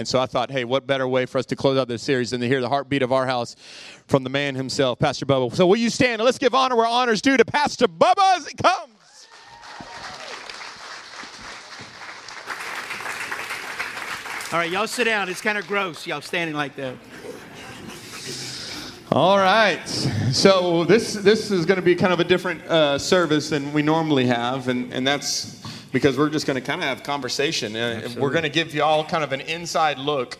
And so I thought, hey, what better way for us to close out this series than to hear the heartbeat of our house from the man himself, Pastor Bubba. So will you stand and let's give honor where honor's due to Pastor Bubba as he comes. All right, y'all sit down. It's kind of gross, y'all standing like that. All right. So this this is going to be kind of a different uh, service than we normally have, and, and that's because we're just going to kind of have conversation. Uh, we're going to give y'all kind of an inside look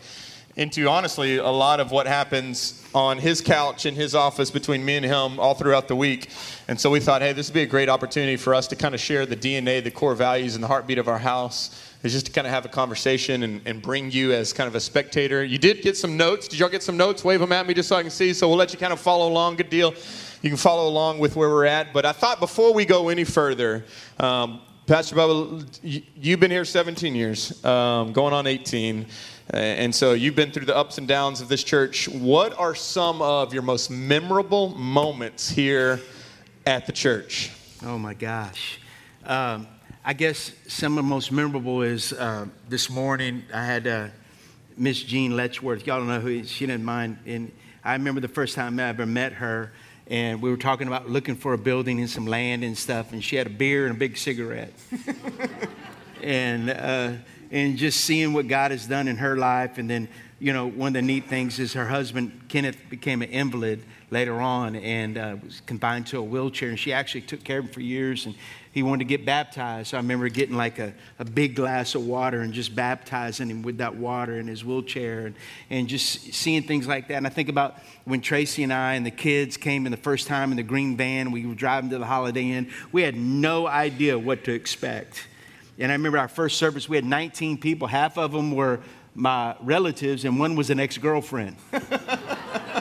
into honestly a lot of what happens on his couch in his office between me and him all throughout the week. And so we thought, hey, this would be a great opportunity for us to kind of share the DNA, the core values, and the heartbeat of our house. Is just to kind of have a conversation and, and bring you as kind of a spectator. You did get some notes. Did y'all get some notes? Wave them at me just so I can see. So we'll let you kind of follow along. Good deal. You can follow along with where we're at. But I thought before we go any further, um, Pastor Bubba, you've been here 17 years, um, going on 18. And so you've been through the ups and downs of this church. What are some of your most memorable moments here at the church? Oh my gosh. Um, I guess some of the most memorable is uh, this morning I had uh, Miss Jean Letchworth. Y'all don't know who she didn't mind. And I remember the first time I ever met her and we were talking about looking for a building and some land and stuff, and she had a beer and a big cigarette. and, uh, and just seeing what God has done in her life. And then, you know, one of the neat things is her husband, Kenneth, became an invalid later on and uh, was confined to a wheelchair. And she actually took care of him for years. And he wanted to get baptized. So I remember getting like a, a big glass of water and just baptizing him with that water in his wheelchair and, and just seeing things like that. And I think about when Tracy and I and the kids came in the first time in the green van, we were driving to the Holiday Inn. We had no idea what to expect. And I remember our first service, we had 19 people. Half of them were my relatives, and one was an ex girlfriend.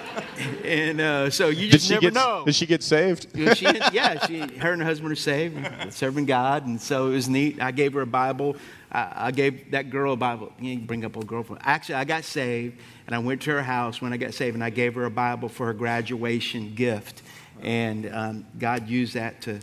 and uh, so you just never get, know. Did she get saved? she, yeah, she, her and her husband are saved, serving God, and so it was neat. I gave her a Bible. I, I gave that girl a Bible. You bring up a girlfriend. Actually, I got saved, and I went to her house when I got saved, and I gave her a Bible for her graduation gift, and um, God used that to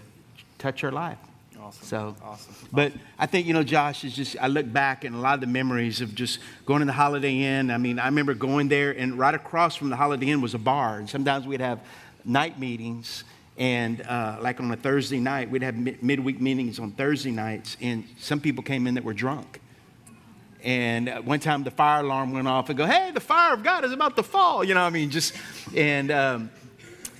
touch her life. Awesome. So, awesome. But I think, you know, Josh is just, I look back and a lot of the memories of just going to the Holiday Inn. I mean, I remember going there, and right across from the Holiday Inn was a bar. And sometimes we'd have night meetings. And uh, like on a Thursday night, we'd have mid- midweek meetings on Thursday nights. And some people came in that were drunk. And one time the fire alarm went off and go, hey, the fire of God is about to fall. You know what I mean? Just, and um,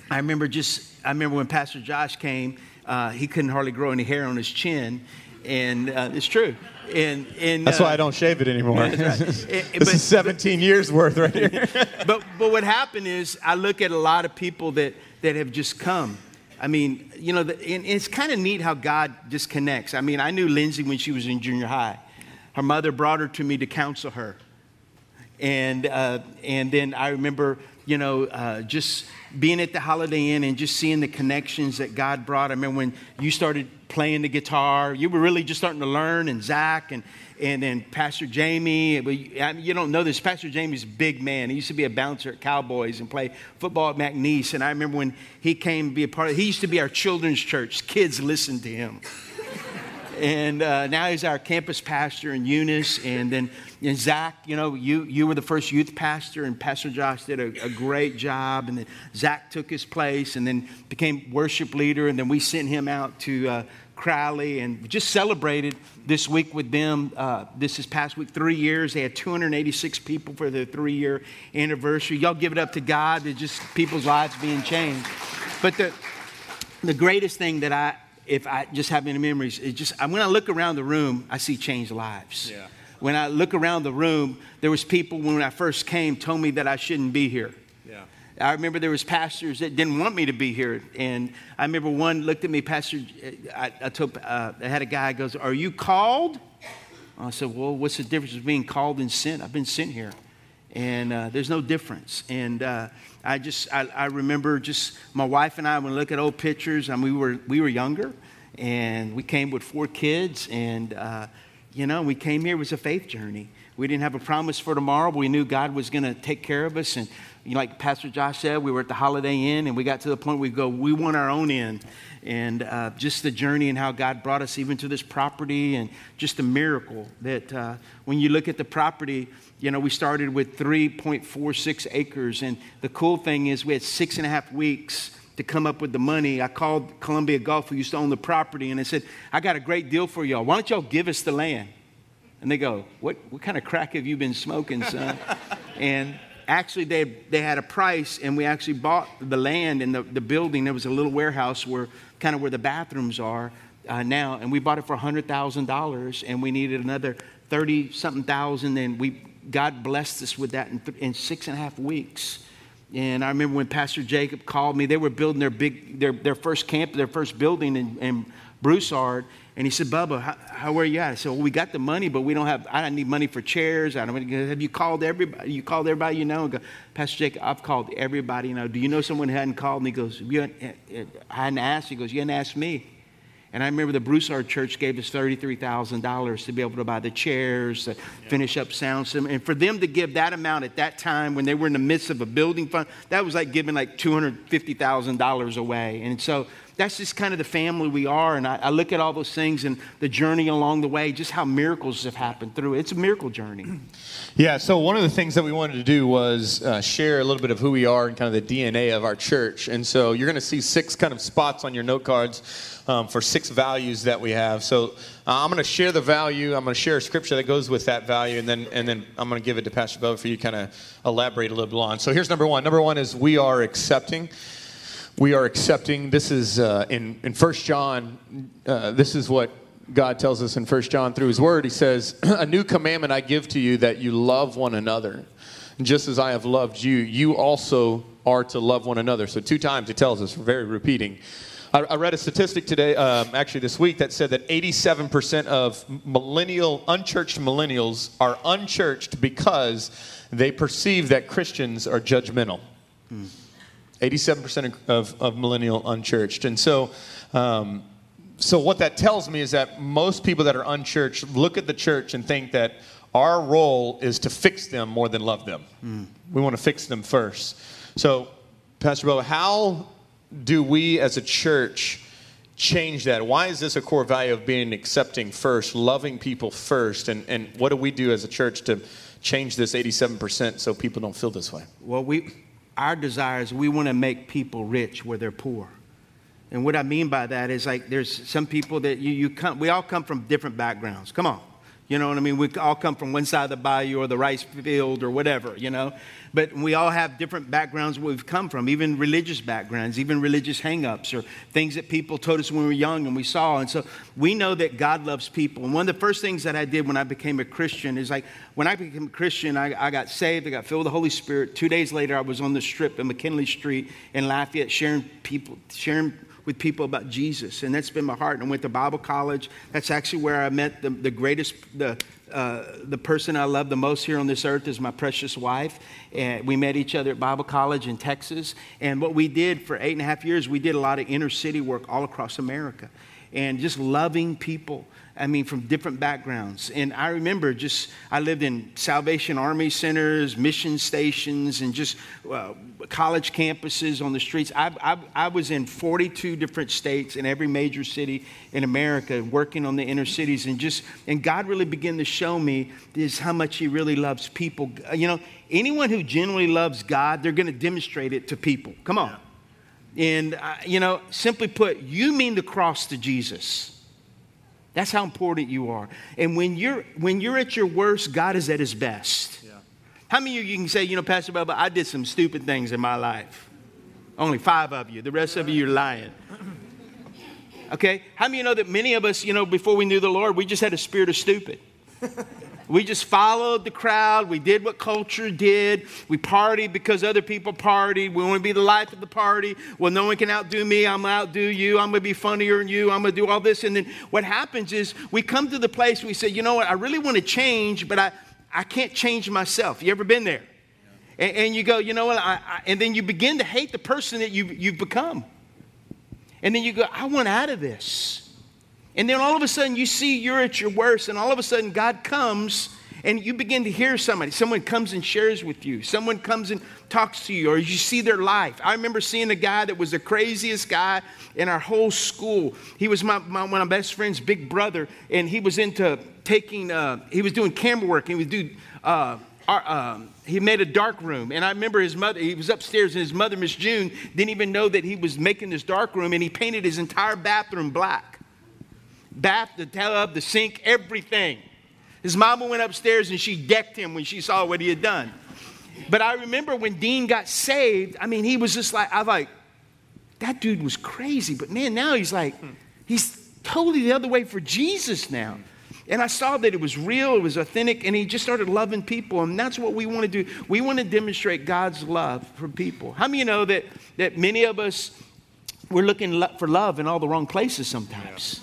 I remember just, I remember when Pastor Josh came uh, he couldn't hardly grow any hair on his chin. And uh, it's true. And, and that's why I uh, don't shave it anymore. Right. this but, is 17 but, years worth right here. but, but what happened is I look at a lot of people that, that have just come. I mean, you know, the, and it's kind of neat how God just connects. I mean, I knew Lindsay when she was in junior high. Her mother brought her to me to counsel her. And, uh, and then I remember, you know, uh, just being at the Holiday Inn and just seeing the connections that God brought. I remember when you started playing the guitar, you were really just starting to learn, and Zach and and then Pastor Jamie. You don't know this. Pastor Jamie's a big man. He used to be a bouncer at Cowboys and play football at McNeese. And I remember when he came to be a part of. He used to be our children's church. Kids listened to him. And uh, now he's our campus pastor in Eunice. And then and Zach, you know, you, you were the first youth pastor, and Pastor Josh did a, a, great job. And then Zach took his place and then became worship leader. And then we sent him out to uh, Crowley and just celebrated this week with them. Uh, this is past week, three years. They had 286 people for their three year anniversary. Y'all give it up to God. They're just people's lives being changed. But the, the greatest thing that I, if I just have any memories, is just when I look around the room, I see changed lives. Yeah when I look around the room, there was people when I first came told me that I shouldn't be here. Yeah. I remember there was pastors that didn't want me to be here, and I remember one looked at me, Pastor. I, I told, uh, I had a guy goes, "Are you called?" I said, "Well, what's the difference between being called and sent? I've been sent here, and uh, there's no difference." And uh, I just, I, I, remember just my wife and I when we look at old pictures, and we were we were younger, and we came with four kids, and uh, you know, we came here, it was a faith journey. We didn't have a promise for tomorrow, but we knew God was going to take care of us. And like Pastor Josh said, we were at the Holiday Inn, and we got to the point where we go, we want our own inn. And uh, just the journey and how God brought us even to this property, and just a miracle that uh, when you look at the property, you know, we started with 3.46 acres. And the cool thing is, we had six and a half weeks to come up with the money. I called Columbia Gulf, who used to own the property, and I said, I got a great deal for y'all. Why don't y'all give us the land? And they go, What, what kind of crack have you been smoking, son? and actually, they, they had a price, and we actually bought the land and the, the building. There was a little warehouse where kind of where the bathrooms are uh, now, and we bought it for $100,000, and we needed another 30 something thousand, and we God blessed us with that in, th- in six and a half weeks. And I remember when Pastor Jacob called me, they were building their big, their, their first camp, their first building in, in Broussard. And he said, Bubba, how, how are you at? I said, well, we got the money, but we don't have, I don't need money for chairs. I don't, have you called everybody? You called everybody you know? Go, Pastor Jake, I've called everybody you know. Do you know someone who hadn't called? And he goes, you hadn't, eh, eh, I hadn't asked. He goes, you hadn't asked me. And I remember the Broussard Church gave us $33,000 to be able to buy the chairs, to yeah. finish up sound system. And for them to give that amount at that time when they were in the midst of a building fund, that was like giving like $250,000 away. And so that's just kind of the family we are. And I, I, look at all those things and the journey along the way, just how miracles have happened through it. It's a miracle journey. Yeah, so one of the things that we wanted to do was uh, share a little bit of who we are and kind of the DNA of our church. And so you're going to see six kind of spots on your note cards um, for six values that we have. So uh, I'm going to share the value. I'm going to share a scripture that goes with that value, and then and then I'm going to give it to Pastor Bo for you to kind of elaborate a little bit on. So here's number one. Number one is we are accepting we are accepting. This is uh, in, in 1 John, uh, this is what God tells us in 1 John through his word. He says, A new commandment I give to you that you love one another. just as I have loved you, you also are to love one another. So, two times it tells us, very repeating. I, I read a statistic today, um, actually this week, that said that 87% of millennial, unchurched millennials are unchurched because they perceive that Christians are judgmental. Hmm. 87% of, of millennial unchurched. And so, um, so what that tells me is that most people that are unchurched look at the church and think that our role is to fix them more than love them. Mm. We want to fix them first. So, Pastor Bo, how do we as a church change that? Why is this a core value of being accepting first, loving people first? And, and what do we do as a church to change this 87% so people don't feel this way? Well, we, our desire is we want to make people rich where they're poor. And what I mean by that is like there's some people that you, you come, we all come from different backgrounds. Come on. You know what I mean? We all come from one side of the bayou or the rice field or whatever, you know? But we all have different backgrounds we've come from, even religious backgrounds, even religious hangups or things that people told us when we were young and we saw. And so we know that God loves people. And one of the first things that I did when I became a Christian is like, when I became a Christian, I, I got saved, I got filled with the Holy Spirit. Two days later, I was on the strip in McKinley Street in Lafayette sharing people, sharing with people about Jesus. And that's been my heart. And I went to Bible college. That's actually where I met the, the greatest, the, uh, the person I love the most here on this earth is my precious wife. And we met each other at Bible college in Texas. And what we did for eight and a half years, we did a lot of inner city work all across America and just loving people I mean, from different backgrounds. And I remember just, I lived in Salvation Army centers, mission stations, and just uh, college campuses on the streets. I, I, I, was in 42 different states in every major city in America working on the inner cities. And just, and God really began to show me is how much He really loves people. You know, anyone who genuinely loves God, they're going to demonstrate it to people. Come on. And, uh, you know, simply put, you mean the cross to Jesus. That's how important you are. And when you're when you're at your worst, God is at his best. Yeah. How many of you can say, you know, Pastor Bubba, I did some stupid things in my life? Only five of you. The rest of you are lying. Okay? How many of you know that many of us, you know, before we knew the Lord, we just had a spirit of stupid? We just followed the crowd. We did what culture did. We partied because other people partied. We want to be the life of the party. Well, no one can outdo me. I'm going to outdo you. I'm going to be funnier than you. I'm going to do all this. And then what happens is we come to the place we say, you know what? I really want to change, but I, I can't change myself. You ever been there? And, and you go, you know what? I, I, and then you begin to hate the person that you, you've become. And then you go, I want out of this. And then all of a sudden you see you're at your worst, and all of a sudden God comes and you begin to hear somebody, someone comes and shares with you, someone comes and talks to you, or you see their life. I remember seeing a guy that was the craziest guy in our whole school. He was my, my one of my best friend's big brother, and he was into taking, uh, he was doing camera work, and he would do, uh, um, he made a dark room. And I remember his mother, he was upstairs, and his mother, Miss June, didn't even know that he was making this dark room, and he painted his entire bathroom black. Bath, the tub, the sink, everything. His mama went upstairs and she decked him when she saw what he had done. But I remember when Dean got saved, I mean, he was just like, I was like, that dude was crazy. But man, now he's like, he's totally the other way for Jesus now. And I saw that it was real, it was authentic, and he just started loving people. And that's what we want to do. We want to demonstrate God's love for people. How many of you know that, that many of us, we're looking for love in all the wrong places sometimes?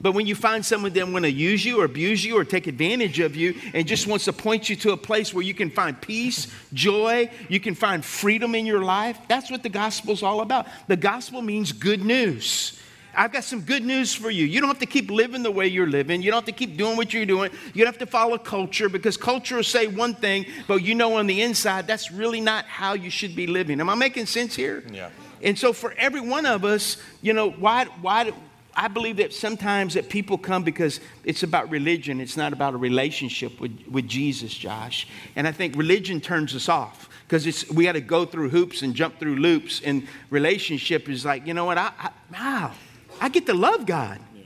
But when you find someone that want to use you or abuse you or take advantage of you and just wants to point you to a place where you can find peace, joy, you can find freedom in your life, that's what the gospel's all about. The gospel means good news. I've got some good news for you. You don't have to keep living the way you're living. You don't have to keep doing what you're doing. You don't have to follow culture because culture will say one thing, but you know on the inside, that's really not how you should be living. Am I making sense here? Yeah. And so for every one of us, you know, why, why, I believe that sometimes that people come because it's about religion. It's not about a relationship with, with Jesus, Josh. And I think religion turns us off because it's we got to go through hoops and jump through loops. And relationship is like, you know what? I, I wow, I get to love God. Yeah.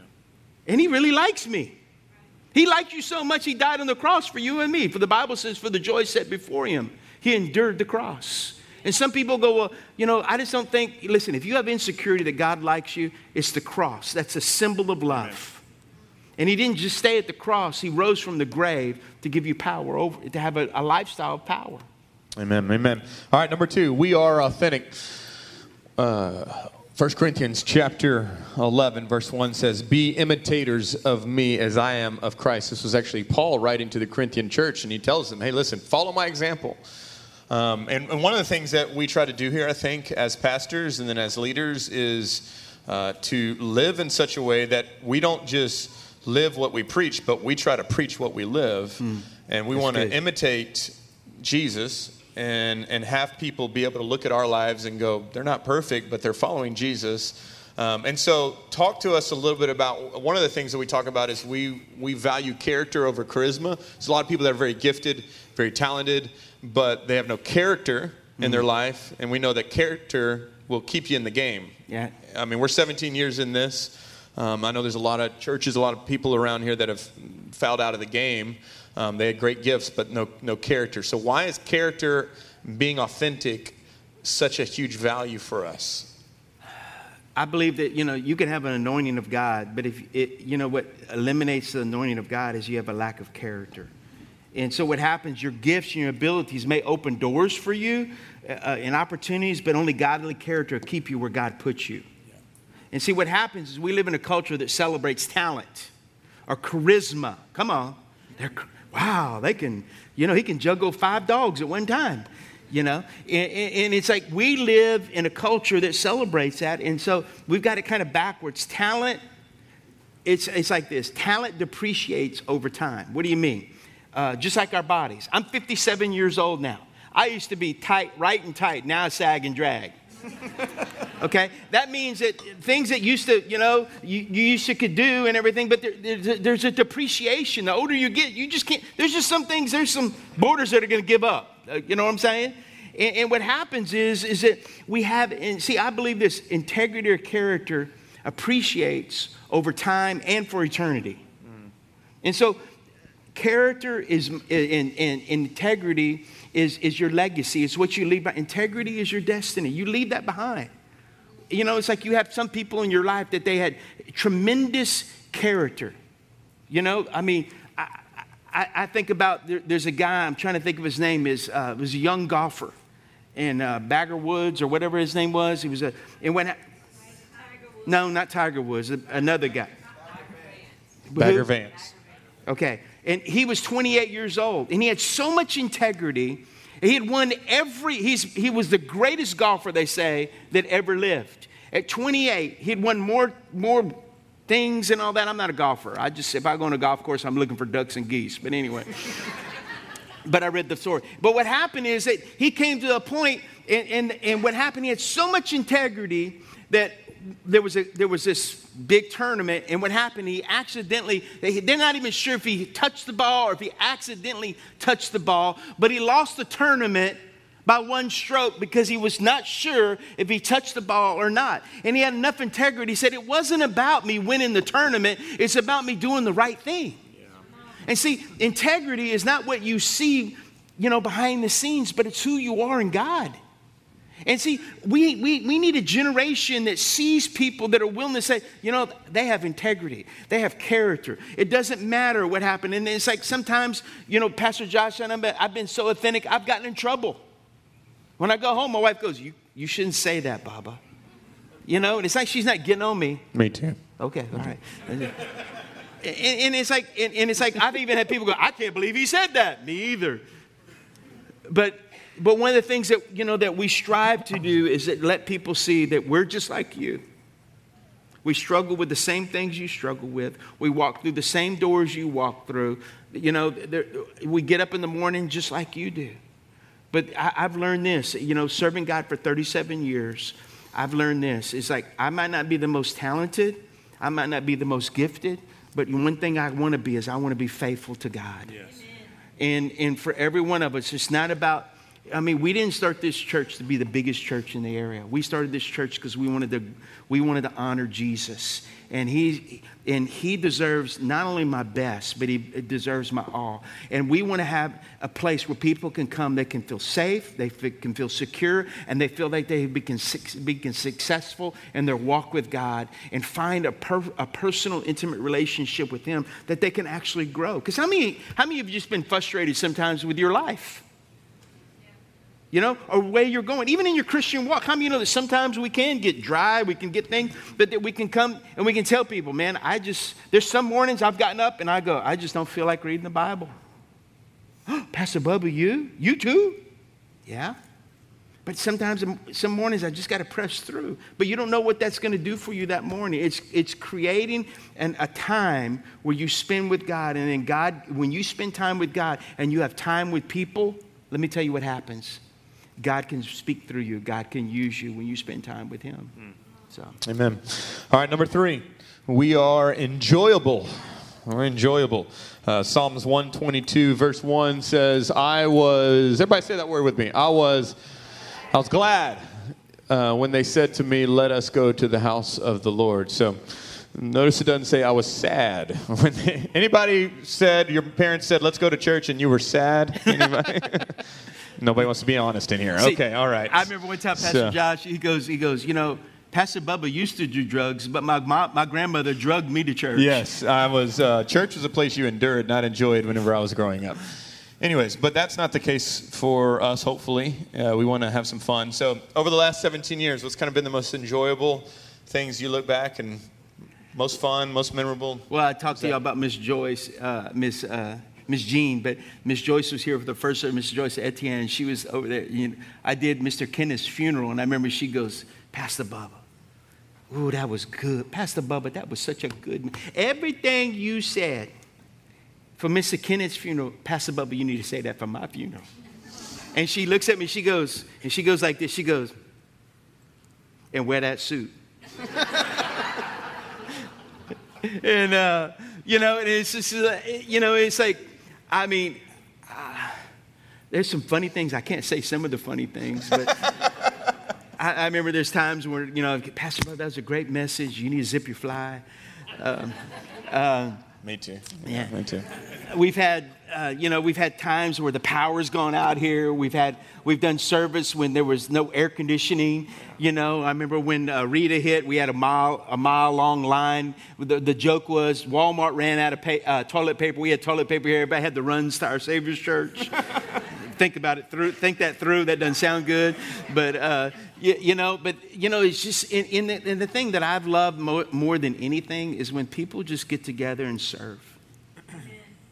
And He really likes me. He liked you so much, He died on the cross for you and me. For the Bible says, for the joy set before Him, He endured the cross. And some people go, well, you know, I just don't think, listen, if you have insecurity that God likes you, it's the cross. That's a symbol of love. And he didn't just stay at the cross, he rose from the grave to give you power over, to have a, a lifestyle of power. Amen. Amen. All right, number two, we are authentic. Uh, 1 Corinthians chapter 11, verse 1 says, Be imitators of me as I am of Christ. This was actually Paul writing to the Corinthian church, and he tells them, Hey, listen, follow my example. Um, and, and, one of the things that we try to do here, I think, as pastors and then as leaders, is uh, to live in such a way that we don't just live what we preach, but we try to preach what we live. Mm, and we want to imitate Jesus and, and have people be able to look at our lives and go, they're not perfect, but they're following Jesus. Um, and so, talk to us a little bit about one of the things that we talk about is we, we value character over charisma. There's a lot of people that are very gifted, very talented, but they have no character in their life. And we know that character will keep you in the game. Yeah. I mean, we're 17 years in this. Um, I know there's a lot of churches, a lot of people around here that have fouled out of the game. Um, they had great gifts, but no, no character. So, why is character being authentic such a huge value for us? I believe that you know you can have an anointing of God, but if it, you know what eliminates the anointing of God is you have a lack of character. And so what happens? Your gifts and your abilities may open doors for you uh, uh and opportunities, but only godly character will keep you where God puts you. Yeah. And see what happens is we live in a culture that celebrates talent or charisma. Come on, they're wow, they can, you know, he can juggle five dogs at one time, you know? And, and, it's like we live in a culture that celebrates that. And so we've got it kind of backwards. Talent, it's, it's like this talent depreciates over time. What do you mean? Uh, just like our bodies. I'm 57 years old now. I used to be tight, right and tight. Now I sag and drag. okay? That means that things that used to, you know, you, you used to could do and everything, but there, there's, there's, a depreciation. The older you get, you just can't, there's just some things, there's some borders that are going to give up. Uh, you know what I'm saying? And, and, what happens is, is that we have, and see, I believe this integrity or character appreciates over time and for eternity. Mm. And so, character is, and, and integrity is, is your legacy. It's what you leave behind. Integrity is your destiny. You leave that behind. You know, it's like you have some people in your life that they had tremendous character. You know, I mean, I, I, I think about there, there's a guy, I'm trying to think of his name, is uh, was a young golfer in uh, Bagger Woods or whatever his name was. He was a, and when, no, not Tiger Woods, another guy. Bagger Vance. Okay. And he was 28 years old, and he had so much integrity. He had won every, he was the greatest golfer, they say, that ever lived. At 28, he'd won more, more things and all that. I'm not a golfer. I just, if I go on a golf course, I'm looking for ducks and geese. But anyway. but I read the story. But what happened is that he came to a point, and, and, and what happened, he had so much integrity that there was, a, there was this big tournament, and what happened, he accidentally, they're not even sure if he touched the ball or if he accidentally touched the ball, but he lost the tournament by one stroke because he was not sure if he touched the ball or not. And he had enough integrity. He said, It wasn't about me winning the tournament, it's about me doing the right thing. Yeah. And see, integrity is not what you see, you know, behind the scenes, but it's who you are in God. And see, we, we, we need a generation that sees people that are willing to say, you know, they have integrity, they have character. It doesn't matter what happened. And it's like sometimes, you know, Pastor Josh and i have been so authentic, I've gotten in trouble. When I go home, my wife goes, You, you shouldn't say that, Baba. You know, and it's like she's not getting on me. Me too. Okay, all right. and, and, it's like, and, and it's like I've even had people go, I can't believe he said that. Me either. But but one of the things that you know that we strive to do is that let people see that we're just like you. We struggle with the same things you struggle with. We walk through the same doors you walk through. You know, there, we get up in the morning just like you do. But I, have learned this, you know, serving God for 37 years, I've learned this. It's like I might not be the most talented, I might not be the most gifted, but one thing I want to be is I want to be faithful to God. Yes. And, and for every one of us, it's not about I mean, we didn't start this church to be the biggest church in the area. We started this church because we wanted to, we wanted to honor Jesus. And he, and he deserves not only my best, but he deserves my all. And we want to have a place where people can come, they can feel safe, they can feel secure, and they feel like they become, become successful in their walk with God and find a, per, a personal, intimate relationship with Him that they can actually grow. Because how many, how many of you have just been frustrated sometimes with your life? You know, or where you're going. Even in your Christian walk, how many you know that sometimes we can get dry, we can get things, but that we can come and we can tell people, man, I just, there's some mornings I've gotten up and I go, I just don't feel like reading the Bible. Pastor Bubba, you? You too? Yeah. But sometimes, um, some mornings, I just got to press through. But you don't know what that's going to do for you that morning. It's, it's creating an, a time where you spend with God. And then, God, when you spend time with God and you have time with people, let me tell you what happens. God can speak through you. God can use you when you spend time with Him. So. Amen. All right, number three, we are enjoyable. We're enjoyable. Uh, Psalms 122, verse 1 says, I was, everybody say that word with me. I was, I was glad uh, when they said to me, Let us go to the house of the Lord. So, Notice it doesn't say I was sad. When they, anybody said your parents said let's go to church and you were sad? Anybody? Nobody wants to be honest in here. See, okay, all right. I remember one time Pastor so. Josh, he goes, he goes, you know, Pastor Bubba used to do drugs, but my, my, my grandmother drugged me to church. Yes, I was. Uh, church was a place you endured, not enjoyed, whenever I was growing up. Anyways, but that's not the case for us. Hopefully, uh, we want to have some fun. So, over the last 17 years, what's kind of been the most enjoyable things you look back and most fun, most memorable? Well, I talked to you about Miss Joyce, uh, Miss. Uh, Miss Jean, but Miss Joyce was here for the first time. Miss Joyce Etienne, and she was over there. You know, I did Mr. Kenneth's funeral, and I remember she goes, Pastor Bubba. Ooh, that was good. Pastor Bubba, that was such a good. Everything you said for Mr. Kenneth's funeral, Pastor Bubba, you need to say that for my funeral. And she looks at me, she goes, and she goes like this. She goes, and wear that suit. and uh, you know, it's just, you know, it's like I mean, uh, there's some funny things. I can't say some of the funny things, but I, I, remember there's times where, you know, Pastor, that was a great message. You need to zip your fly. Um, uh, me too. Yeah, me too. We've had, uh, you know, we've had times where the power's gone out here. We've had, we've done service when there was no air conditioning. You know, I remember when uh, Rita hit, we had a mile, a mile long line. The, the joke was Walmart ran out of pay, uh, toilet paper. We had toilet paper here. Everybody had the runs to our Savior's Church. think about it through. Think that through. That doesn't sound good, but uh, you, you, know. But you know, it's just in, in, the, in the thing that I've loved more, more, than anything is when people just get together and serve.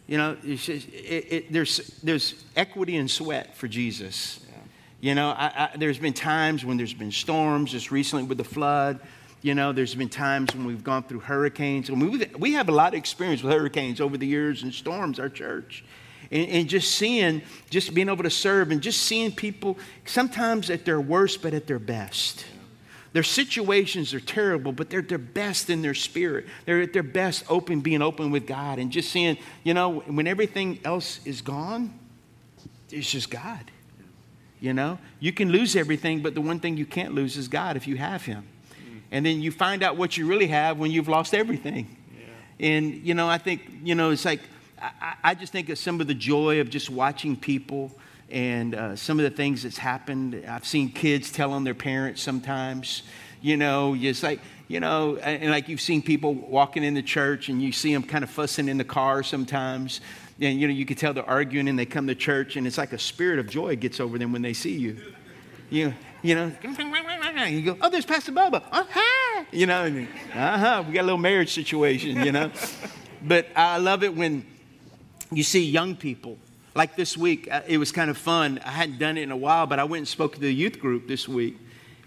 You know, just, it, it, there's there's equity and sweat for Jesus. Yeah. You know, I, I, there's been times when there's been storms. Just recently with the flood. You know, there's been times when we've gone through hurricanes. And we, we have a lot of experience with hurricanes over the years and storms, our church. And, and just seeing, just being able to serve and just seeing people sometimes at their worst, but at their best. Their situations are terrible, but they're at their best in their spirit. They're at their best open, being open with God and just seeing, you know, when everything else is gone, it's just God. You know, you can lose everything, but the one thing you can't lose is God if you have Him. Mm. And then you find out what you really have when you've lost everything. Yeah. And, you know, I think, you know, it's like, I, I, just think of some of the joy of just watching people and uh, some of the things that's happened. I've seen kids telling their parents sometimes, you know, just like, you know, and like you've seen people walking in the church and you see them kind of fussing in the car sometimes. And, you know, you can tell they're arguing and they come to church and it's like a spirit of joy gets over them when they see you. You, you know, you go, oh, there's Pastor Bubba. Uh-huh. You know, uh-huh, we got a little marriage situation, you know. but I love it when you see young people. Like this week, uh, it was kind of fun. I hadn't done it in a while, but I went and spoke to the youth group this week.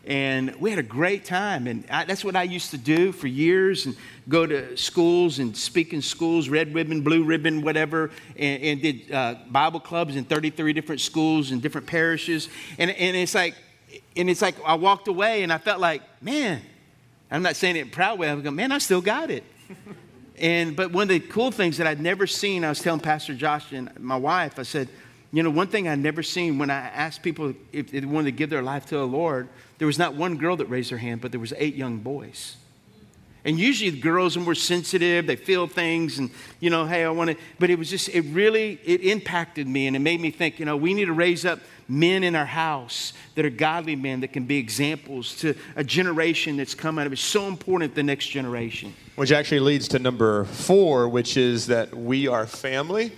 And we had a great time. And I, that's what I used to do for years and go to schools and speak in schools, red ribbon, blue ribbon, whatever, and, and did uh, Bible clubs in 33 different schools and different parishes. And, and it's like, and it's like I walked away and I felt like, man, I'm not saying it in proud way. I'm going, man, I still got it. And but one of the cool things that I'd never seen, I was telling Pastor Josh and my wife, I said, you know, one thing I'd never seen when I asked people if they wanted to give their life to the Lord, there was not one girl that raised her hand, but there was eight young boys. And usually the girls are more sensitive, they feel things and, you know, hey, I want to, but it was just, it really, it impacted me and it made me think, you know, we need to raise up men in our house that are godly men that can be examples to a generation that's come out of it. It's so important, the next generation. Which actually leads to number four, which is that we are family.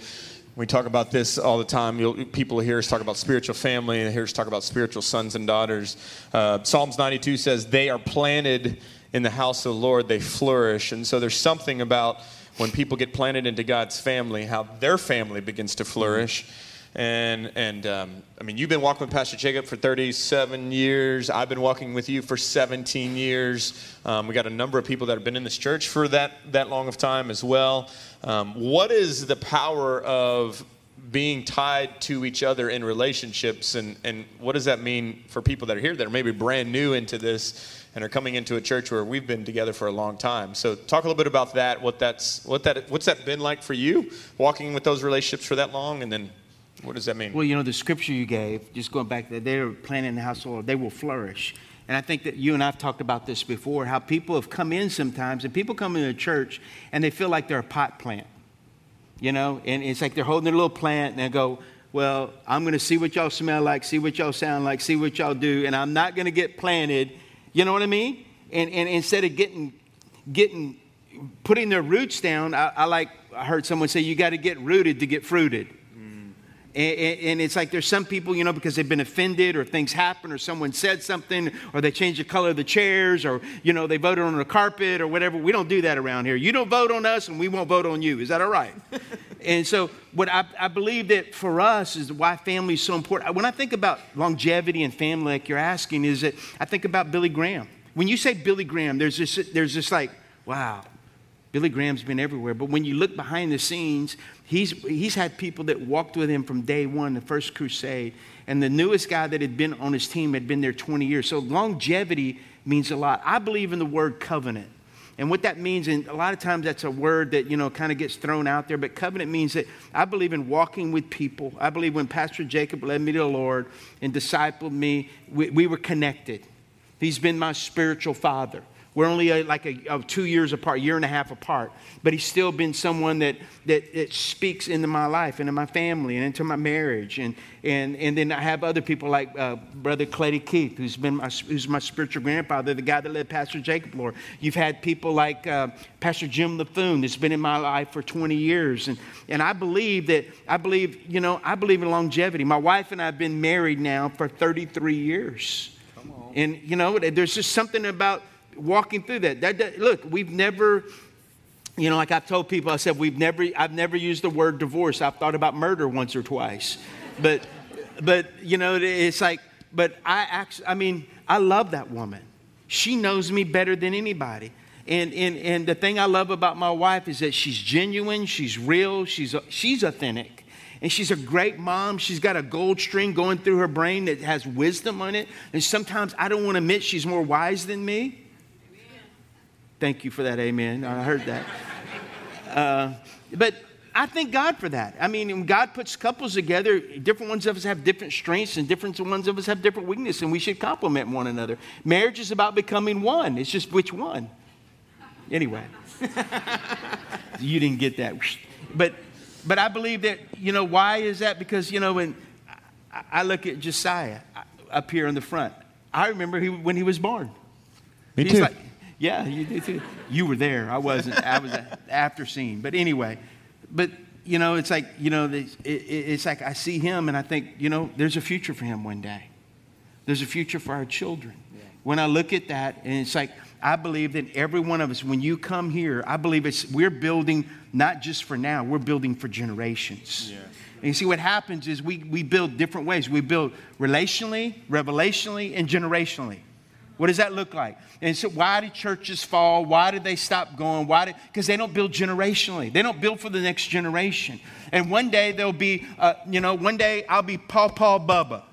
We talk about this all the time. You'll, people hear us talk about spiritual family and hear us talk about spiritual sons and daughters. Uh, Psalms 92 says, They are planted in the house of the Lord, they flourish. And so there's something about when people get planted into God's family, how their family begins to flourish. And, and um, I mean, you've been walking with Pastor Jacob for 37 years. I've been walking with you for 17 years. Um, we got a number of people that have been in this church for that, that long of time as well. Um, what is the power of being tied to each other in relationships, and, and what does that mean for people that are here that are maybe brand new into this? and are coming into a church where we've been together for a long time. So talk a little bit about that. What that's what that what's that been like for you, walking with those relationships for that long, and then what does that mean? Well, you know the scripture you gave, just going back there, they're planting the household, they will flourish. And I think that you and I've talked about this before, how people have come in sometimes, and people come into a church and they feel like they're a pot plant, you know, and it's like they're holding their little plant and they go, well, I'm going to see what y'all smell like, see what y'all sound like, see what y'all do, and I'm not going to get planted you know what I mean? And, and instead of getting, getting, putting their roots down, I, I like, I heard someone say, you got to get rooted to get fruited. And, and, it's like there's some people, you know, because they've been offended or things happen or someone said something or they changed the color of the chairs or, you know, they voted on the carpet or whatever. We don't do that around here. You don't vote on us and we won't vote on you. Is that all right? and so, what I, I, believe that for us is why family is so important. When I think about longevity and family, like you're asking, is that I think about Billy Graham. When you say Billy Graham, there's this, there's this like, wow, Billy Graham's been everywhere. But when you look behind the scenes, he's, he's had people that walked with him from day one, the first crusade. And the newest guy that had been on his team had been there 20 years. So longevity means a lot. I believe in the word covenant. And what that means, and a lot of times that's a word that, you know, kind of gets thrown out there, but covenant means that I believe in walking with people. I believe when Pastor Jacob led me to the Lord and discipled me, we, we were connected. He's been my spiritual father. We're only a, like a, a, two years apart, year and a half apart. But he's still been someone that, that, that speaks into my life, into my family, and into my marriage. And, and, and then I have other people like uh, Brother Clady Keith, who's been my, who's my spiritual grandfather, the guy that led Pastor Jacob Lord. You've had people like uh, Pastor Jim Laffoon that's been in my life for 20 years. And, and I believe that, I believe, you know, I believe in longevity. My wife and I have been married now for 33 years. And, you know, there's just something about walking through that. that, that look, we've never, you know, like I've told people, I said, we've never, I've never used the word divorce. I've thought about murder once or twice. But, but, you know, it's like, but I actually, I mean, I love that woman. She knows me better than anybody. And, and, and the thing I love about my wife is that she's genuine, she's real, she's, she's authentic. And she's a great mom. She's got a gold string going through her brain that has wisdom on it. And sometimes I don't want to admit she's more wise than me. Thank you for that, amen. I heard that. Uh, but I thank God for that. I mean, when God puts couples together, different ones of us have different strengths and different ones of us have different weaknesses, and we should complement one another. Marriage is about becoming one, it's just which one. Anyway, you didn't get that. But, but I believe that, you know, why is that? Because, you know, when I look at Josiah up here in the front, I remember he, when he was born. Me He's too. Like, yeah, you did too. You were there. I wasn't. I was after scene. But anyway, but you know, it's like you know, it's like I see him and I think, you know, there's a future for him one day. There's a future for our children. Yeah. When I look at that, and it's like I believe that every one of us, when you come here, I believe it's we're building not just for now, we're building for generations. Yeah. And you see, what happens is we, we build different ways. We build relationally, revelationally, and generationally. What does that look like? And so, why did churches fall? Why did they stop going? Why? Because they don't build generationally. They don't build for the next generation. And one day there'll be, uh, you know, one day I'll be Paul Paul Bubba,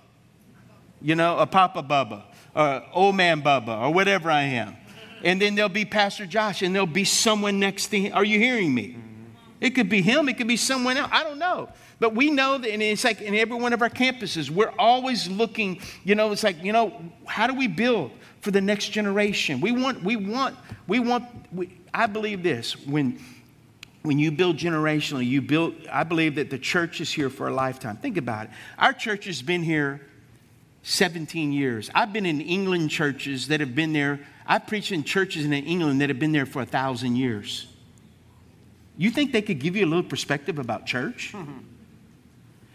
you know, a Papa Bubba, or Old Man Bubba, or whatever I am. And then there'll be Pastor Josh, and there'll be someone next to him. Are you hearing me? It could be him, it could be someone else. I don't know. But we know that, and it's like in every one of our campuses, we're always looking, you know, it's like, you know, how do we build? For the next generation. We want, we want, we want, we, I believe this when, when you build generationally, you build, I believe that the church is here for a lifetime. Think about it. Our church has been here 17 years. I've been in England churches that have been there. I've preached in churches in England that have been there for a thousand years. You think they could give you a little perspective about church? Mm-hmm.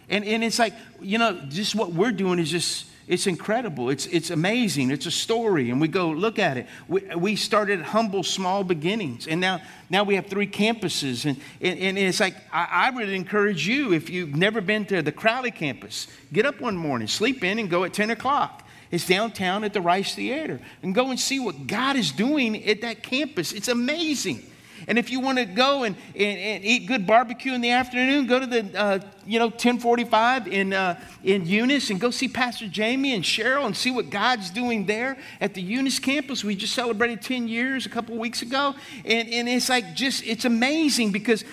And, and it's like, you know, just what we're doing is just it's incredible. It's, it's amazing. It's a story. And we go look at it. We, we started humble, small beginnings. And now, now we have three campuses. And, and, and it's like, I, I would encourage you, if you've never been to the Crowley campus, get up one morning, sleep in, and go at 10 o'clock. It's downtown at the Rice Theater. And go and see what God is doing at that campus. It's amazing. And if you want to go and, and, and, eat good barbecue in the afternoon, go to the, uh, you know, 1045 in, uh, in Eunice and go see Pastor Jamie and Cheryl and see what God's doing there at the Eunice campus. We just celebrated 10 years a couple weeks ago. And, and it's like just, it's amazing because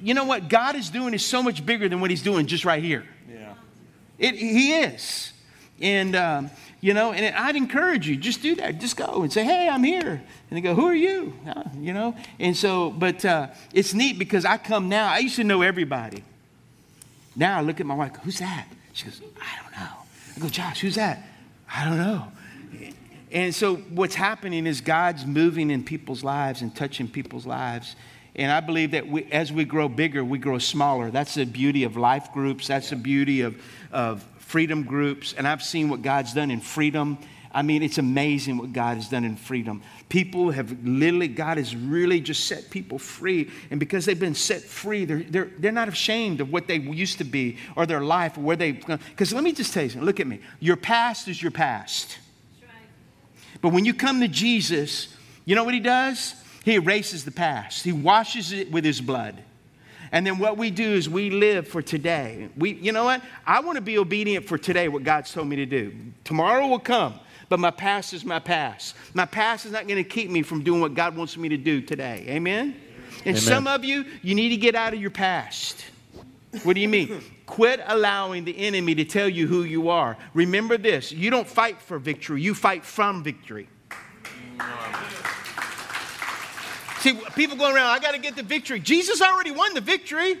you know what God is doing is so much bigger than what he's doing just right here. Yeah. It, he is. And, um, you know, and I'd encourage you, just do that. Just go and say, hey, I'm here. And they go, who are you? Uh, you know, and so, but uh, it's neat because I come now, I used to know everybody. Now I look at my wife, who's that? She goes, I don't know. I go, Josh, who's that? I don't know. And so what's happening is God's moving in people's lives and touching people's lives. And I believe that we, as we grow bigger, we grow smaller. That's the beauty of life groups. That's the beauty of, of freedom groups, and I've seen what God's done in freedom. I mean, it's amazing what God has done in freedom. People have literally, God has really just set people free. And because they've been set free, they're, they're, they're not ashamed of what they used to be or their life or where they, because let me just tell you something. Look at me. Your past is your past. But when you come to Jesus, you know what he does? He erases the past, he washes it with his blood. And then what we do is we live for today. We, you know what? I want to be obedient for today, what God's told me to do. Tomorrow will come, but my past is my past. My past is not going to keep me from doing what God wants me to do today. Amen? And Amen. some of you, you need to get out of your past. What do you mean? Quit allowing the enemy to tell you who you are. Remember this you don't fight for victory, you fight from victory. See, people going around, I got to get the victory. Jesus already won the victory.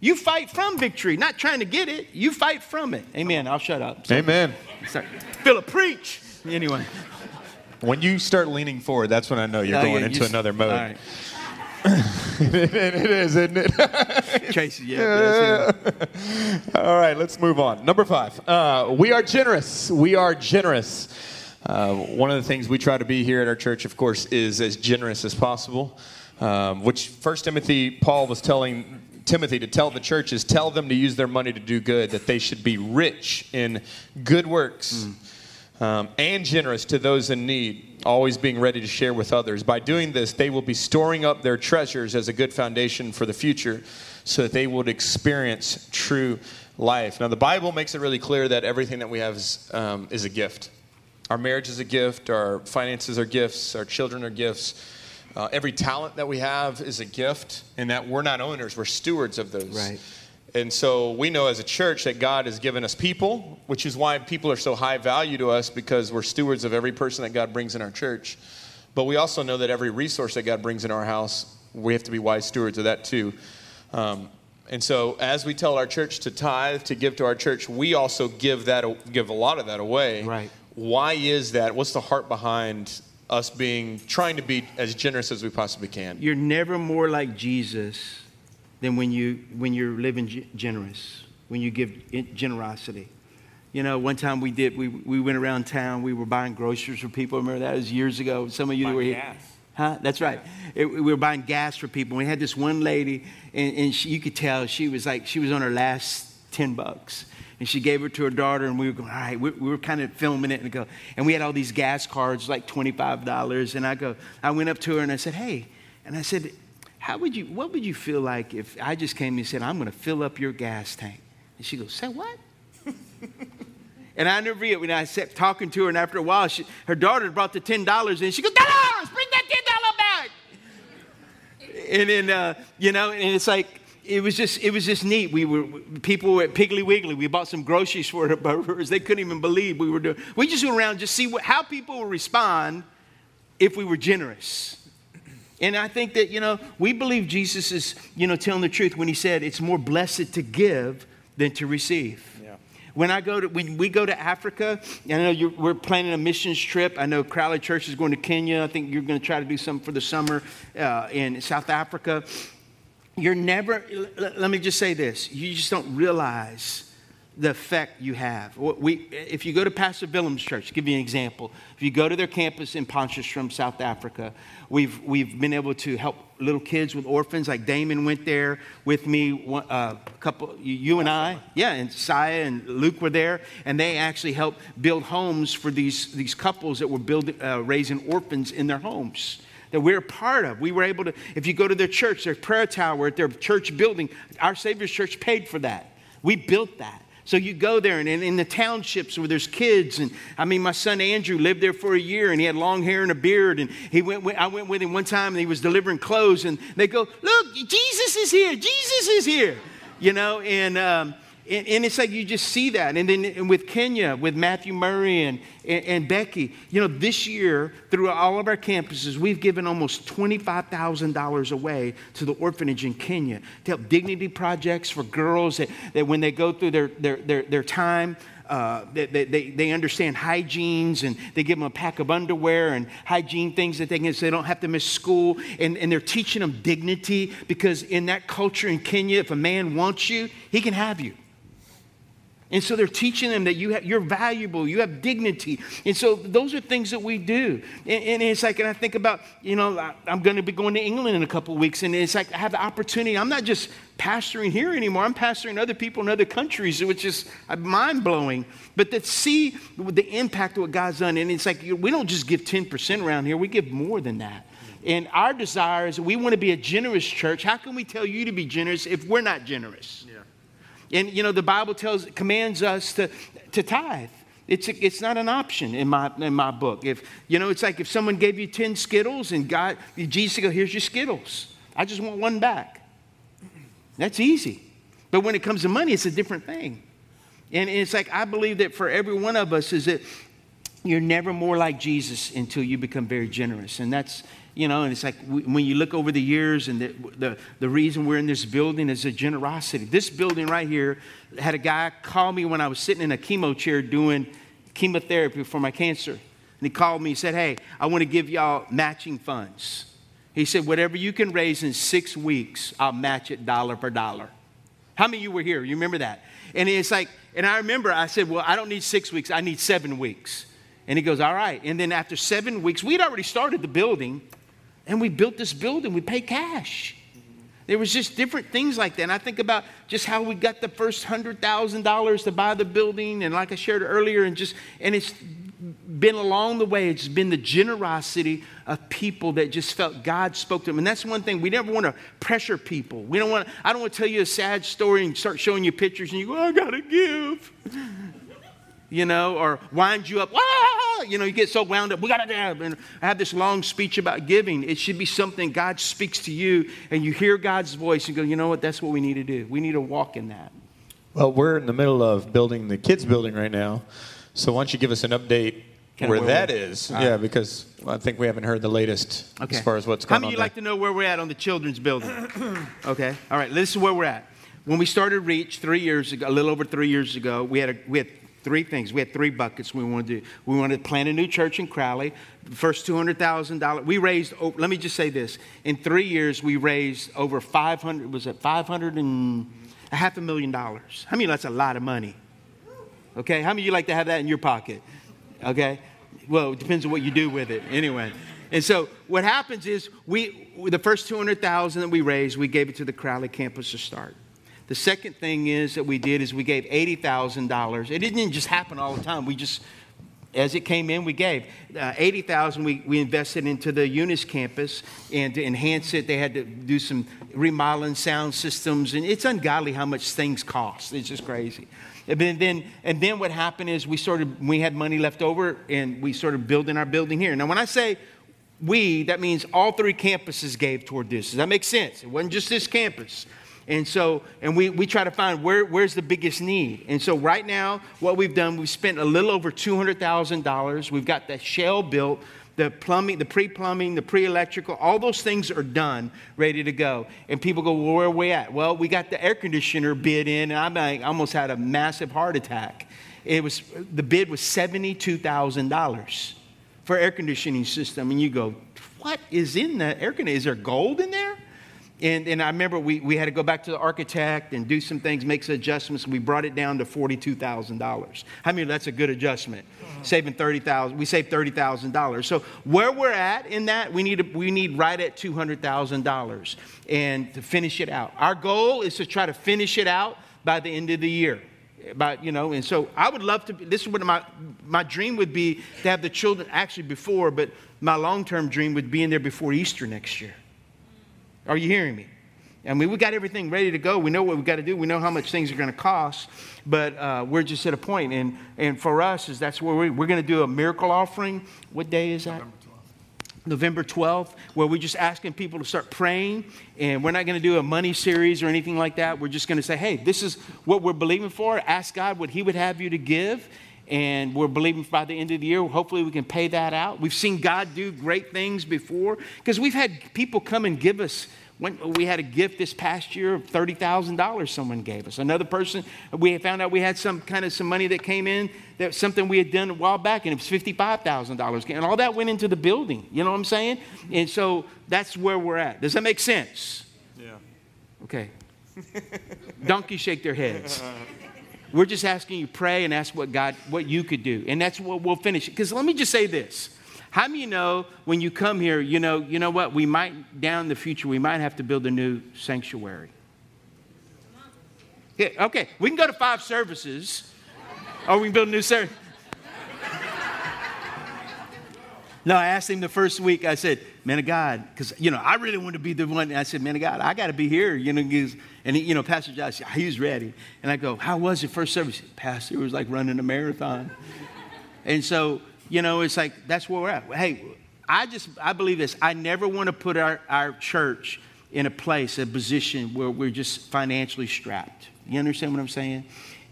You fight from victory, not trying to get it. You fight from it. Amen. I'll shut up. Sorry. Amen. Sorry. Philip, preach. Anyway. When you start leaning forward, that's when I know you're oh, going yeah, into another mode. All right. it, it is, isn't it? Tracy, yeah. All right, let's move on. Number five. Uh, we are generous. We are generous. Uh, one of the things we try to be here at our church, of course, is as generous as possible. Um, which First Timothy, Paul was telling Timothy to tell the churches, tell them to use their money to do good, that they should be rich in good works. Mm. Um, and generous to those in need, always being ready to share with others. By doing this, they will be storing up their treasures as a good foundation for the future, so that they would experience true life. Now, the Bible makes it really clear that everything that we have is, um, is a gift. Our marriage is a gift, our finances are gifts, our children are gifts. Uh, every talent that we have is a gift, and that we're not owners, we're stewards of those. Right. And so we know as a church that God has given us people, which is why people are so high value to us because we're stewards of every person that God brings in our church. But we also know that every resource that God brings in our house, we have to be wise stewards of that too. Um, and so, as we tell our church to tithe, to give to our church, we also give that give a lot of that away. Right. Why is that? What's the heart behind us being trying to be as generous as we possibly can? You're never more like Jesus than when you when you're living g- generous, when you give generosity. You know, one time we did, we, we went around town, we were buying groceries for people. Remember that? It was years ago. Some of you Buying were here. gas. Huh? That's right. It, we were buying gas for people. We had this one lady, and, and she, you could tell she was like, she was on her last 10 bucks. And she gave it to her daughter, and we were going, all right, we, we were kind of filming it and go. And we had all these gas cards, like $25. And I go, I went up to her and I said, hey, and I said, how would you, what would you feel like if I just came and said, I'm going to fill up your gas tank? And she goes, say what? And I never forget when I sat talking to her, and after a while, she, her daughter brought the ten dollars, and she goes, "Dollars, bring that ten dollar back." And then uh, you know, and it's like it was just it was just neat. We were people were at Piggly Wiggly. We bought some groceries for the burgers. They couldn't even believe we were doing. We just went around just see what, how people would respond if we were generous. And I think that you know we believe Jesus is you know telling the truth when he said it's more blessed to give than to receive. When I go to when we go to Africa, I know you're, we're planning a missions trip. I know Crowley Church is going to Kenya. I think you're going to try to do something for the summer uh, in South Africa. You're never. Let me just say this: you just don't realize the effect you have. We, if you go to Pastor Willem's church, give you an example, if you go to their campus in Potchefstroom, South Africa, we've, we've been able to help little kids with orphans. Like Damon went there with me, uh, a couple, you and I, yeah, and Saya and Luke were there, and they actually helped build homes for these, these couples that were building, uh, raising orphans in their homes that we're a part of. We were able to, if you go to their church, their prayer tower at their church building, our Savior's church paid for that. We built that. So you go there, and in, the townships where there's kids, and I mean, my son Andrew lived there for a year, and he had long hair and a beard, and he went. I went with him one time, and he was delivering clothes, and they go, "Look, Jesus is here! Jesus is here!" You know, and um, and, and, it's like you just see that. And then with Kenya, with Matthew Murray and, and, and, Becky, you know, this year, through all of our campuses, we've given almost $25,000 away to the orphanage in Kenya to help dignity projects for girls that, that when they go through their, their, their, their time, uh, they, they, they understand hygienes and they give them a pack of underwear and hygiene things that they can so they don't have to miss school. And, and they're teaching them dignity because in that culture in Kenya, if a man wants you, he can have you. And so they're teaching them that you have, you're valuable, you have dignity. And so those are things that we do. And, and it's like, and I think about, you know, I, am going to be going to England in a couple weeks. And it's like, I have the opportunity. I'm not just pastoring here anymore, I'm pastoring other people in other countries, which is uh, mind blowing. But to see the impact of what God's done. And it's like, we don't just give 10% around here, we give more than that. And our desire is we want to be a generous church. How can we tell you to be generous if we're not generous? And you know, the Bible tells, commands us to, to tithe. It's, a, it's not an option in my, in my book. If, you know, it's like if someone gave you 10 Skittles and God, Jesus go, here's your Skittles. I just want one back. That's easy. But when it comes to money, it's a different thing. And it's like, I believe that for every one of us is that you're never more like Jesus until you become very generous. And that's, you know, and it's like when you look over the years and the, the, the, reason we're in this building is a generosity. This building right here had a guy call me when I was sitting in a chemo chair doing chemotherapy for my cancer. And he called me, he said, Hey, I want to give y'all matching funds. He said, Whatever you can raise in six weeks, I'll match it dollar for dollar. How many of you were here? You remember that? And it's like, and I remember I said, Well, I don't need six weeks, I need seven weeks. And he goes, All right. And then after seven weeks, we'd already started the building. And we built this building, we pay cash. There was just different things like that. And I think about just how we got the first $100,000 to buy the building. And like I shared earlier, and just, and it's been along the way, it's been the generosity of people that just felt God spoke to them. And that's one thing we never want to pressure people. We don't want. I don't want to tell you a sad story and start showing you pictures and you go, I gotta give. You know, or wind you up. Ah! You know, you get so wound up. We gotta have. And I have this long speech about giving. It should be something God speaks to you, and you hear God's voice and go, you know what? That's what we need to do. We need to walk in that. Well, we're in the middle of building the kids' building right now. So why don't you give us an update Kinda where where that is? All Yeah, because I think we haven't heard the latest Okay. as far as what's How going many on of you there. like to know where we're at on the children's building? okay. All right. This is where we're at. When we started Reach three years ago, a little over three years ago, we had a, we had three things. We had three buckets we wanted to do. We wanted to plant a new church in Crowley. The first two hundred thousand dollars. We raised. oh, Let me just say this: in three years, we raised over five hundred. Was it five hundred and a half a million dollars? How many? That's a lot of money. Okay, how many of you like to have that in your pocket? Okay, well, it depends on what you do with it. Anyway, and so what happens is we the first two hundred thousand that we raised, we gave it to the Crowley campus to start. The second thing is that we did is we gave eighty thousand dollars. It didn't just happen all the time. We just as it came in, we gave uh, eighty thousand. We we invested into the Eunice campus and to enhance it, they had to do some remodeling sound systems, and it's ungodly how much things cost. It's just crazy. And then, and then what happened is we sort of, We had money left over, and we sort started building our building here. Now, when I say we, that means all three campuses gave toward this. Does that make sense? It wasn't just this campus. And so, and we, we try to find where, where's the biggest need. And so, right now, what we've done, we've spent a little over $200,000. We've got the shell built, the plumbing, the pre plumbing, the pre electrical, all those things are done, ready to go. And people go, well, where are we at? Well, we got the air conditioner bid in, and I'm like, I almost had a massive heart attack. It was, the bid was $72,000 for air conditioning system. And you go, what is in the air conditioner? Is there gold in there? And, and I remember we, we had to go back to the architect and do some things, make some adjustments. We brought it down to $42,000. I mean, that's a good adjustment. Mm-hmm. Saving 30000 we saved $30,000. So where we're at in that, we need, to, we need right at $200,000 and to finish it out. Our goal is to try to finish it out by the end of the year about you know and so i would love to this is what my my dream would be to have the children actually before but my long-term dream would be in there before easter next year are you hearing me i mean we got everything ready to go we know what we got to do we know how much things are going to cost but uh, we're just at a point. and and for us is that's where we, we're going to do a miracle offering what day is that November 12th, where we're just asking people to start praying. And we're not going to do a money series or anything like that. We're just going to say, hey, this is what we're believing for. Ask God what He would have you to give. And we're believing by the end of the year, hopefully we can pay that out. We've seen God do great things before because we've had people come and give us. When we had a gift this past year of $30,000 someone gave us. Another person, we found out we had some kind of some money that came in, that something we had done a while back, and it was $55,000. And all that went into the building. You know what I'm saying? And so that's where we're at. Does that make sense? Yeah. Okay. Donkeys shake their heads. We're just asking you pray and ask what God, what you could do. And that's what we'll finish. Because let me just say this. How of you know when you come here, you know, you know what? We might, down the future, we might have to build a new sanctuary. Yeah, okay, we can go to five services, or we can build a new service. No, I asked him the first week. I said, "Man of God," because you know I really want to be the one. I said, "Man of God, I got to be here." You know, and he, you know, Pastor Josh, he was ready. And I go, "How was your first service?" Pastor, it was like running a marathon. and so, you know, it's like that's where we're at. Hey, I just I believe this. I never want to put our our church in a place, a position where we're just financially strapped. You understand what I'm saying?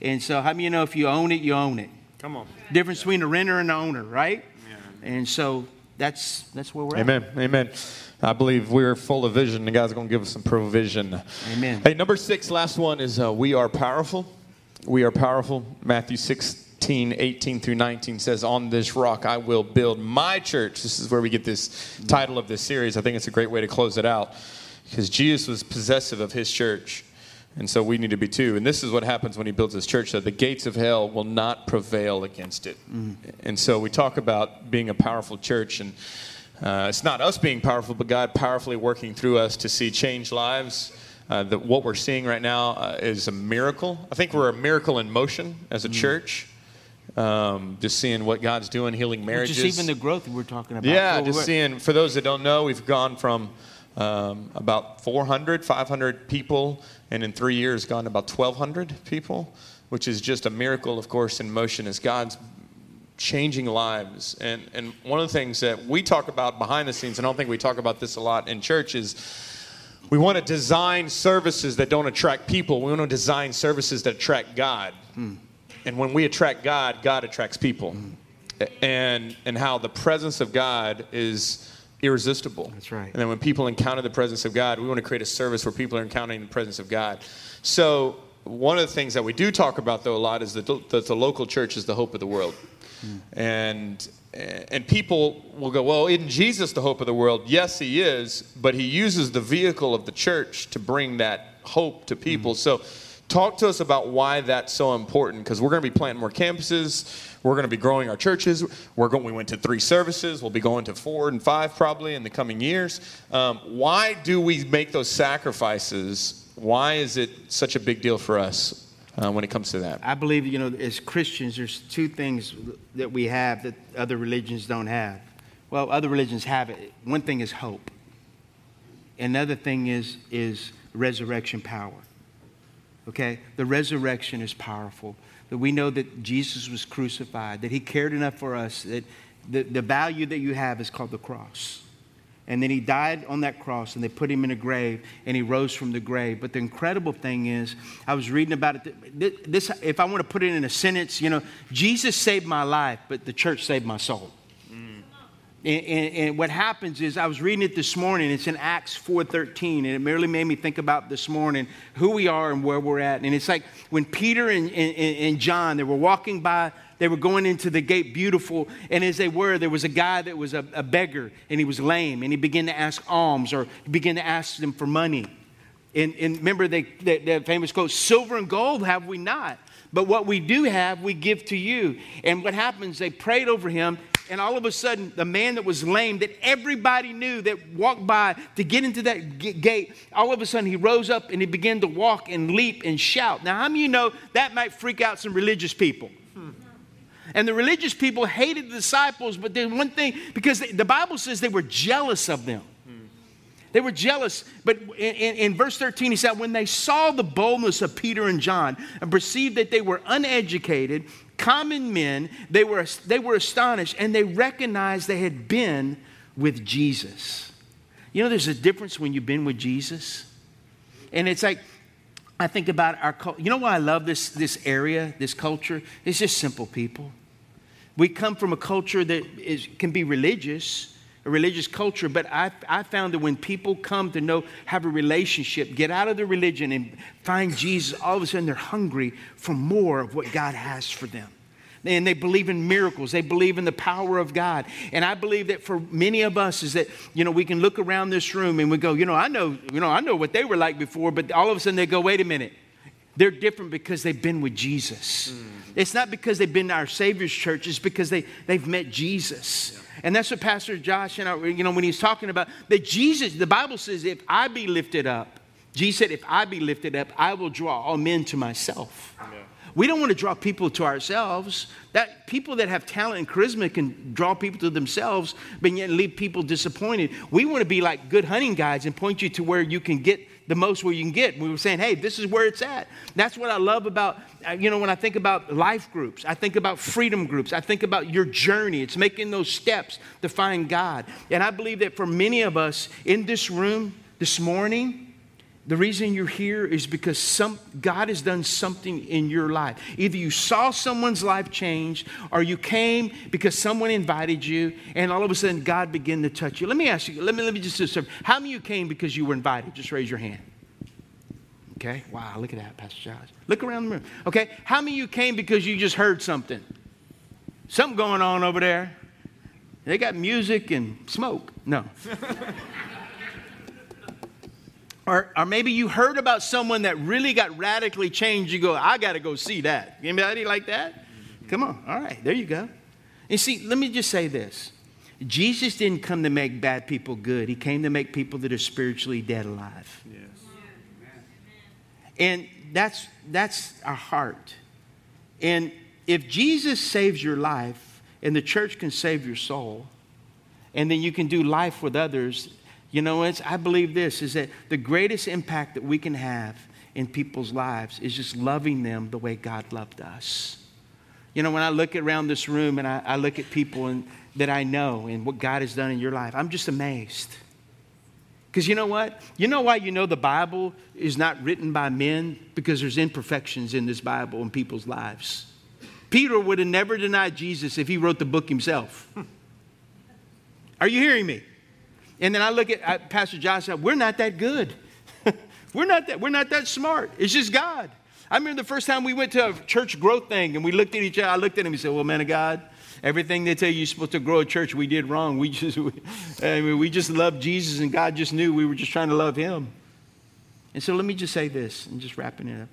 And so, how many of you know if you own it, you own it? Come on. Difference between a renter and an owner, right? Yeah. And so that's that's where we're at. Amen. Amen. I believe we're full of vision, and God's going to give us some provision. Amen. Hey, number six, last one is uh, we are powerful. We are powerful. Matthew 16, 18 through 19 says, On this rock I will build my church. This is where we get this title of this series. I think it's a great way to close it out because Jesus was possessive of his church. And so we need to be too. And this is what happens when he builds his church that the gates of hell will not prevail against it. And so we talk about being a powerful church. And uh, it's not us being powerful, but God powerfully working through us to see change lives. Uh, that what we're seeing right now uh, is a miracle. I think we're a miracle in motion as a church. Um, just seeing what God's doing, healing marriages. Just even the growth we're talking about. Yeah, Well, just seeing, for those that don't know, we've gone from um, about 400, 500 people, and in three years gone to about 1,200 people, which is just a miracle, of course, in motion as God's changing lives. And, and one of the things that we talk about behind the scenes, and I don't think we talk about this a lot in church, is we want to design services that don't attract people. We want to design services that attract God. Hmm. And when we attract God, God attracts people. Hmm. And, and how the presence of God is irresistible. That's right. And then when people encounter the presence of God, we want to create a service where people are encountering the presence of God. So, one of the things that we do talk about, though, a lot is that the, that the local church is the hope of the world. And, and people will go, well, isn't Jesus the hope of the world? Yes, he is, but he uses the vehicle of the church to bring that hope to people. So, talk to us about why that's so important because we're going to be planting more campuses. We're going to be growing our churches. We're going, we went to three services. We'll be going to four and five probably in the coming years. Um, why do we make those sacrifices? Why is it such a big deal for us uh, when it comes to that? I believe, you know, as Christians, there's two things that we have that other religions don't have. Well, other religions have it. One thing is hope. Another thing is, is resurrection power. Okay? The resurrection is powerful. That we know that Jesus was crucified, that he cared enough for us, that the, the value that you have is called the cross. And then he died on that cross, and they put him in a grave, and he rose from the grave. But the incredible thing is, I was reading about it. This, if I want to put it in a sentence, you know, Jesus saved my life, but the church saved my soul. Mm. And, and, and, what happens is, I was reading it this morning. It's in Acts 4:13, and it merely made me think about this morning who we are and where we're at. And it's like when Peter and, and John they were walking by, they were going into the gate, beautiful, and as they were, there was a guy that was a, a beggar, and he was lame, and he began to ask alms, or he began to ask them for money. And, and remember the famous quote: "Silver and gold have we not." But what we do have, we give to you. And what happens, they prayed over him, and all of a sudden, the man that was lame, that everybody knew that walked by to get into that gate, all of a sudden he rose up and he began to walk and leap and shout. Now, how many of you know that might freak out some religious people? And the religious people hated the disciples, but there's one thing, because the Bible says they were jealous of them. They were jealous. But in, in, in, verse 13, he said, When they saw the boldness of Peter and John and perceived that they were uneducated, common men, they were, they were astonished and they recognized they had been with Jesus. You know, there's a difference when you've been with Jesus. And it's like, I think about our culture. You know why I love this, this area, this culture? It's just simple people. We come from a culture that is, can be religious, a religious culture, but I, I found that when people come to know, have a relationship, get out of their religion and find Jesus, all of a sudden they're hungry for more of what God has for them. And they believe in miracles. They believe in the power of God. And I believe that for many of us is that, you know, we can look around this room and we go, you know, I know, you know, I know what they were like before, but all of a sudden they go, wait a minute. They're different because they've been with Jesus. Mm. It's not because they've been to our Savior's church, it's because they, they've met Jesus. Yeah. And that's what Pastor Josh and I, you know, when he's talking about that Jesus, the Bible says, if I be lifted up, Jesus said, if I be lifted up, I will draw all men to myself. Yeah. We don't want to draw people to ourselves. That people that have talent and charisma can draw people to themselves, but yet leave people disappointed. We want to be like good hunting guides and point you to where you can get the most where you can get. We were saying, hey, this is where it's at. That's what I love about, uh, you know, when I think about life groups, I think about freedom groups, I think about your journey. It's making those steps to find God. And I believe that for many of us in this room this morning, the reason you're here is because some, God has done something in your life. Either you saw someone's life change, or you came because someone invited you, and all of a sudden God began to touch you. Let me ask you, let me, let me just observe. How many of you came because you were invited? Just raise your hand. Okay? Wow, look at that, Pastor Josh. Look around the room. Okay? How many of you came because you just heard something? Something going on over there. They got music and smoke. No. Or, or maybe you heard about someone that really got radically changed. You go, I got to go see that. Anybody like that? Come on. All right, there you go. And see, let me just say this Jesus didn't come to make bad people good, He came to make people that are spiritually dead alive. Yes. And that's, that's our heart. And if Jesus saves your life and the church can save your soul, and then you can do life with others, you know, it's, I believe this is that the greatest impact that we can have in people's lives is just loving them the way God loved us. You know, when I look around this room and I, I look at people and, that I know and what God has done in your life, I'm just amazed. Because you know what? You know why you know the Bible is not written by men? Because there's imperfections in this Bible in people's lives. Peter would have never denied Jesus if he wrote the book himself. Are you hearing me? And then I look at Pastor Josh, said, we're not that good. we're, not that, we're not that smart. It's just God. I remember the first time we went to a church growth thing and we looked at each other. I looked at him and said, Well, man of God, everything they tell you you're supposed to grow a church, we did wrong. We just, we, I mean, we just loved Jesus and God just knew we were just trying to love him. And so let me just say this and just wrapping it up.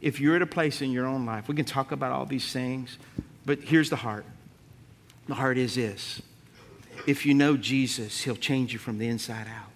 If you're at a place in your own life, we can talk about all these things, but here's the heart. The heart is this if you know Jesus, he'll change you from the inside out.